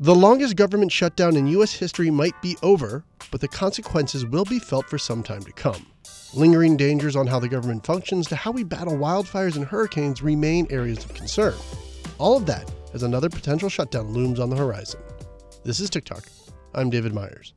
The longest government shutdown in U.S. history might be over, but the consequences will be felt for some time to come. Lingering dangers on how the government functions to how we battle wildfires and hurricanes remain areas of concern. All of that as another potential shutdown looms on the horizon. This is TicToc. I'm David Meyers.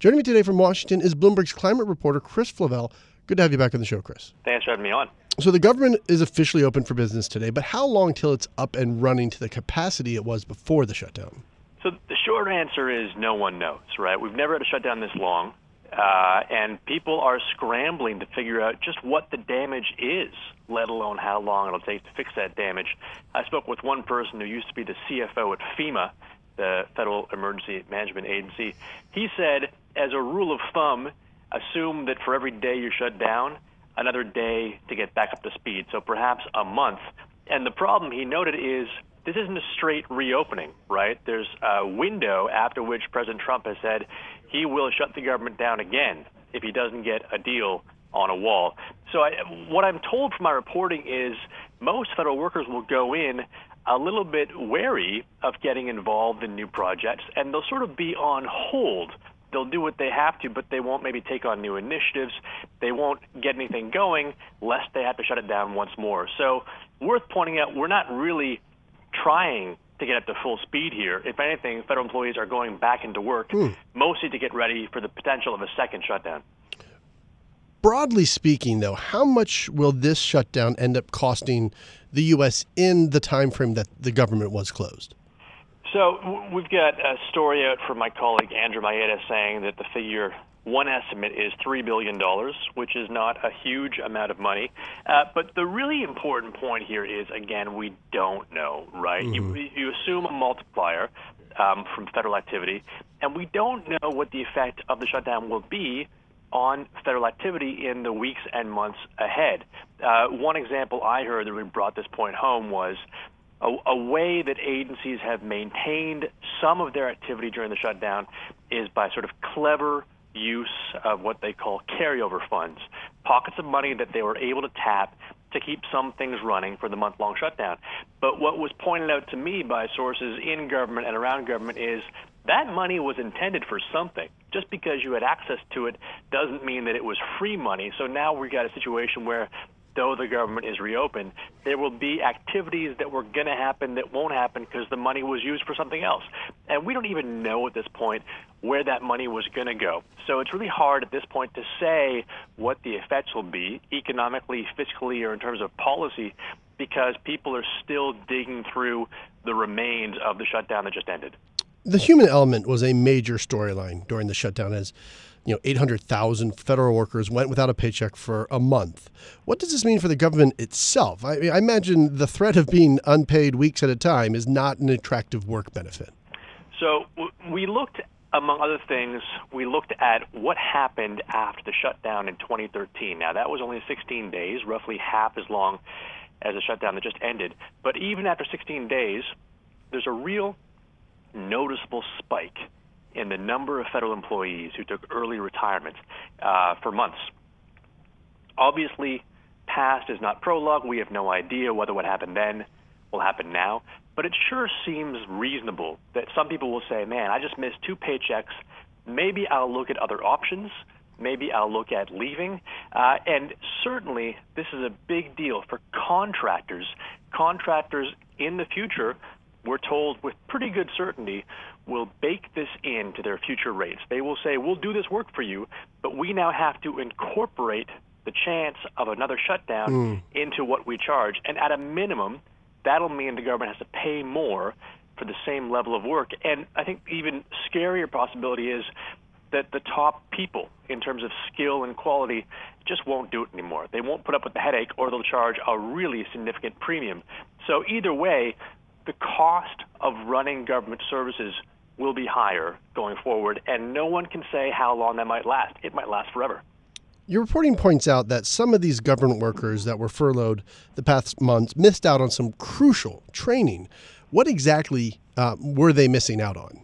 Joining me today from Washington is Bloomberg's climate reporter Chris Flavelle. Good to have you back on the show, Chris. Thanks for having me on. So the government is officially open for business today, but how long till it's up and running to the capacity it was before the shutdown? So the short answer is no one knows, right? We've never had a shutdown this long, uh, and people are scrambling to figure out just what the damage is, let alone how long it'll take to fix that damage. I spoke with one person who used to be the CFO at FEMA, the Federal Emergency Management Agency. He said, as a rule of thumb, assume that for every day you're shut down, another day to get back up to speed, so perhaps a month. And the problem he noted is this isn't a straight reopening, right? There's a window after which President Trump has said he will shut the government down again if he doesn't get a deal on a wall. So I, what I'm told from my reporting is most federal workers will go in a little bit wary of getting involved in new projects, and they'll sort of be on hold they'll do what they have to, but they won't maybe take on new initiatives. They won't get anything going lest they have to shut it down once more. So, worth pointing out, we're not really trying to get up to full speed here. If anything, federal employees are going back into work, hmm. mostly to get ready for the potential of a second shutdown. Broadly speaking, though, how much will this shutdown end up costing the U.S. in the time frame that the government was closed? So we've got a story out from my colleague Andrew Mayeda saying that the figure one estimate is $3 billion, which is not a huge amount of money. Uh, but the really important point here is, again, we don't know, right? Mm-hmm. You, you assume a multiplier um, from federal activity, and we don't know what the effect of the shutdown will be on federal activity in the weeks and months ahead. Uh, one example I heard that really brought this point home was a, a, way that agencies have maintained some of their activity during the shutdown is by sort of clever use of what they call carryover funds, pockets of money that they were able to tap to keep some things running for the month long shutdown. But what was pointed out to me by sources in government and around government is that money was intended for something. Just because you had access to it doesn't mean that it was free money. So now we've got a situation where though the government is reopened, there will be activities that were going to happen that won't happen because the money was used for something else. And we don't even know at this point where that money was going to go. So it's really hard at this point to say what the effects will be economically, fiscally, or in terms of policy because people are still digging through the remains of the shutdown that just ended. The human element was a major storyline during the shutdown as you know, 800,000 federal workers went without a paycheck for a month. What does this mean for the government itself? I, I imagine the threat of being unpaid weeks at a time is not an attractive work benefit. So we looked, among other things, we looked at what happened after the shutdown in 2013. Now, that was only 16 days, roughly half as long as the shutdown that just ended. But even after 16 days, there's a real noticeable spike in the number of federal employees who took early retirement uh, for months. Obviously, past is not prologue. We have no idea whether what happened then will happen now. But it sure seems reasonable that some people will say, man, I just missed two paychecks. Maybe I'll look at other options. Maybe I'll look at leaving. Uh, and certainly, this is a big deal for contractors. Contractors in the future we're told with pretty good certainty, will bake this into their future rates. They will say, we'll do this work for you, but we now have to incorporate the chance of another shutdown mm. into what we charge. And at a minimum, that'll mean the government has to pay more for the same level of work. And I think even scarier possibility is that the top people, in terms of skill and quality, just won't do it anymore. They won't put up with the headache, or they'll charge a really significant premium. So either way, the cost of running government services will be higher going forward, and no one can say how long that might last. It might last forever. Your reporting points out that some of these government workers that were furloughed the past months missed out on some crucial training. What exactly uh, were they missing out on?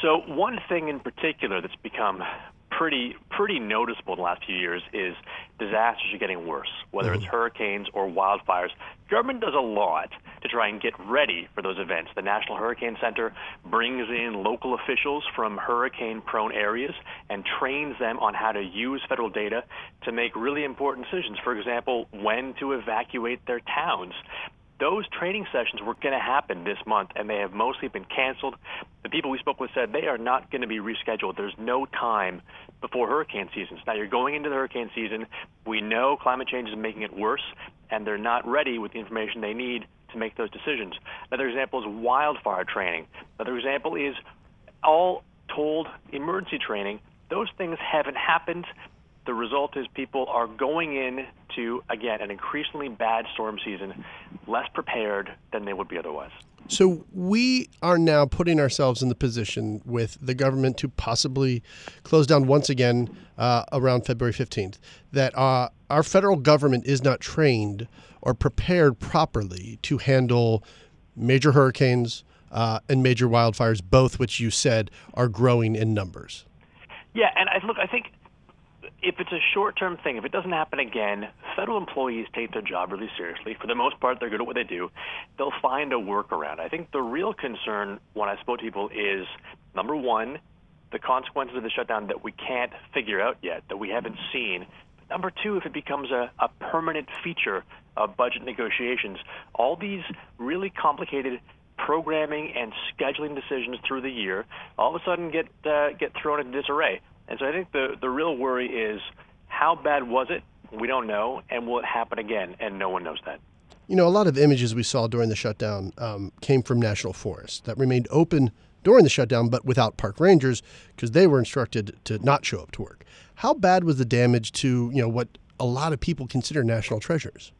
So, one thing in particular that's become pretty pretty noticeable in the last few years is disasters are getting worse, whether mm-hmm. it's hurricanes or wildfires. Government does a lot to try and get ready for those events. The National Hurricane Center brings in local officials from hurricane-prone areas and trains them on how to use federal data to make really important decisions. For example, when to evacuate their towns those training sessions were going to happen this month, and they have mostly been canceled. The people we spoke with said they are not going to be rescheduled. There's no time before hurricane seasons. Now you're going into the hurricane season. We know climate change is making it worse, and they're not ready with the information they need to make those decisions. Another example is wildfire training. Another example is all told emergency training. Those things haven't happened the result is people are going in to, again, an increasingly bad storm season less prepared than they would be otherwise. So we are now putting ourselves in the position with the government to possibly close down once again uh, around February 15th, that uh, our federal government is not trained or prepared properly to handle major hurricanes uh, and major wildfires, both which you said are growing in numbers. Yeah, and I, look, I think if it's a short-term thing, if it doesn't happen again, federal employees take their job really seriously. For the most part, they're good at what they do. They'll find a workaround. I think the real concern when I spoke to people is number one, the consequences of the shutdown that we can't figure out yet, that we haven't seen. Number two, if it becomes a, a permanent feature of budget negotiations, all these really complicated programming and scheduling decisions through the year all of a sudden get uh, get thrown into disarray. And so I think the, the real worry is how bad was it? We don't know. And will it happen again? And no one knows that. You know, a lot of images we saw during the shutdown um, came from national forests that remained open during the shutdown, but without park rangers because they were instructed to not show up to work. How bad was the damage to you know what a lot of people consider national treasures?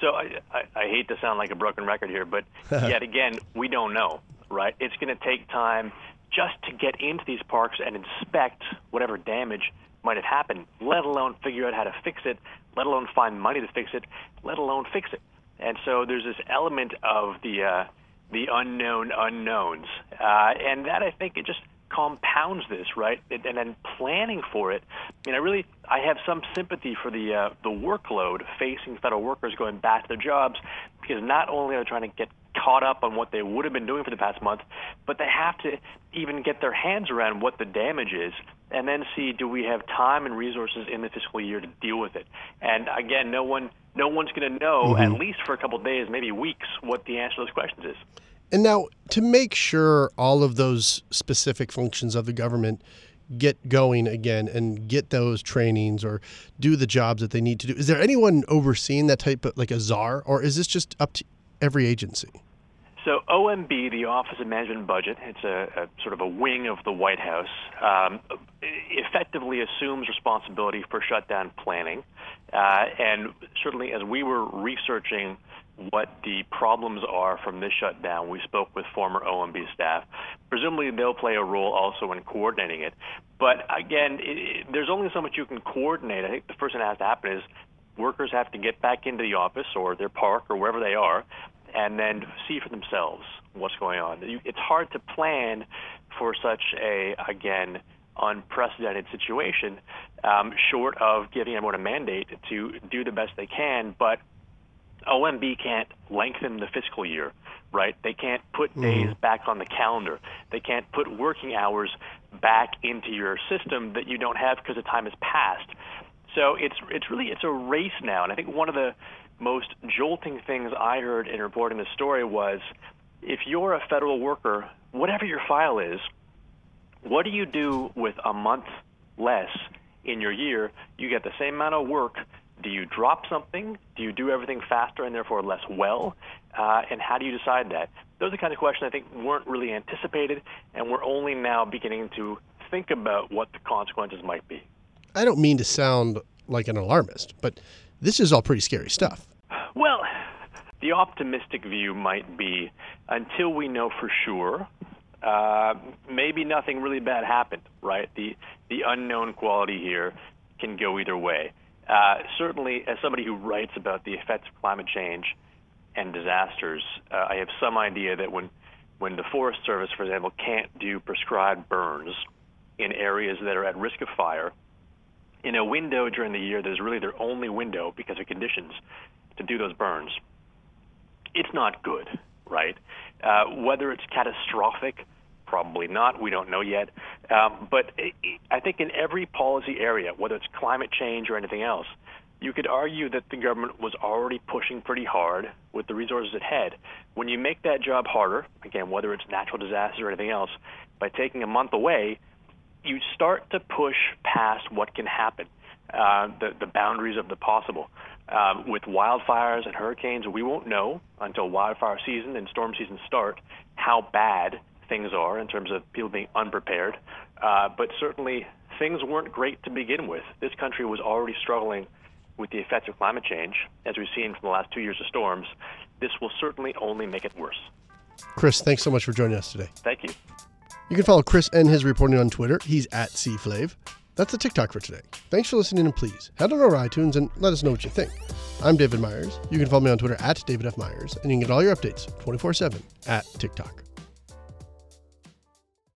So I, I, I hate to sound like a broken record here, but yet again, we don't know. Right? It's going to take time just to get into these parks and inspect whatever damage might have happened, let alone figure out how to fix it, let alone find money to fix it, let alone fix it. And so there's this element of the uh, the unknown unknowns, uh, and that I think it just compounds this, right? And, and then planning for it. I mean, I really I have some sympathy for the uh, the workload facing federal workers going back to their jobs because not only are they trying to get caught up on what they would have been doing for the past month, but they have to even get their hands around what the damage is and then see do we have time and resources in the fiscal year to deal with it. And again, no one no one's going to know mm-hmm. at least for a couple of days, maybe weeks, what the answer to those questions is. And now to make sure all of those specific functions of the government get going again and get those trainings or do the jobs that they need to do. Is there anyone overseeing that type of like a czar or is this just up to every agency? So OMB, the Office of Management and Budget, it's a, a sort of a wing of the White House, um, effectively assumes responsibility for shutdown planning. Uh, and certainly, as we were researching what the problems are from this shutdown, we spoke with former OMB staff. Presumably, they'll play a role also in coordinating it. But again, it, there's only so much you can coordinate. I think the first thing that has to happen is workers have to get back into the office or their park or wherever they are and then see for themselves what's going on. It's hard to plan for such a, again, unprecedented situation, um, short of giving everyone a mandate to do the best they can. But OMB can't lengthen the fiscal year, right? They can't put mm-hmm. days back on the calendar. They can't put working hours back into your system that you don't have because the time has passed. So it's it's really it's a race now, and I think one of the most jolting things I heard in reporting this story was if you're a federal worker, whatever your file is, what do you do with a month less in your year? You get the same amount of work. Do you drop something? Do you do everything faster and therefore less well? Uh, and how do you decide that? Those are the kind of questions I think weren't really anticipated, and we're only now beginning to think about what the consequences might be. I don't mean to sound like an alarmist, but this is all pretty scary stuff. Well, the optimistic view might be until we know for sure, uh, maybe nothing really bad happened, right? The, the unknown quality here can go either way. Uh, certainly, as somebody who writes about the effects of climate change and disasters, uh, I have some idea that when, when the Forest Service, for example, can't do prescribed burns, in areas that are at risk of fire in a window during the year that is really their only window because of conditions to do those burns, it's not good, right? Uh, whether it's catastrophic, probably not. We don't know yet. Um, but I think in every policy area, whether it's climate change or anything else, you could argue that the government was already pushing pretty hard with the resources it had. When you make that job harder, again, whether it's natural disaster or anything else, by taking a month away, you start to push past what can happen, uh, the, the boundaries of the possible. Um, with wildfires and hurricanes, we won't know until wildfire season and storm season start how bad things are in terms of people being unprepared. Uh, but certainly, things weren't great to begin with. This country was already struggling with the effects of climate change, as we've seen from the last two years of storms. This will certainly only make it worse. Chris, thanks so much for joining us today. Thank you. You can follow Chris and his reporting on Twitter. He's at CFlav. That's the TicToc for today. Thanks for listening, and please head on over to iTunes and let us know what you think. I'm David Meyers. You can follow me on Twitter at David F. Meyers, and you can get all your updates 24 7 at TicToc.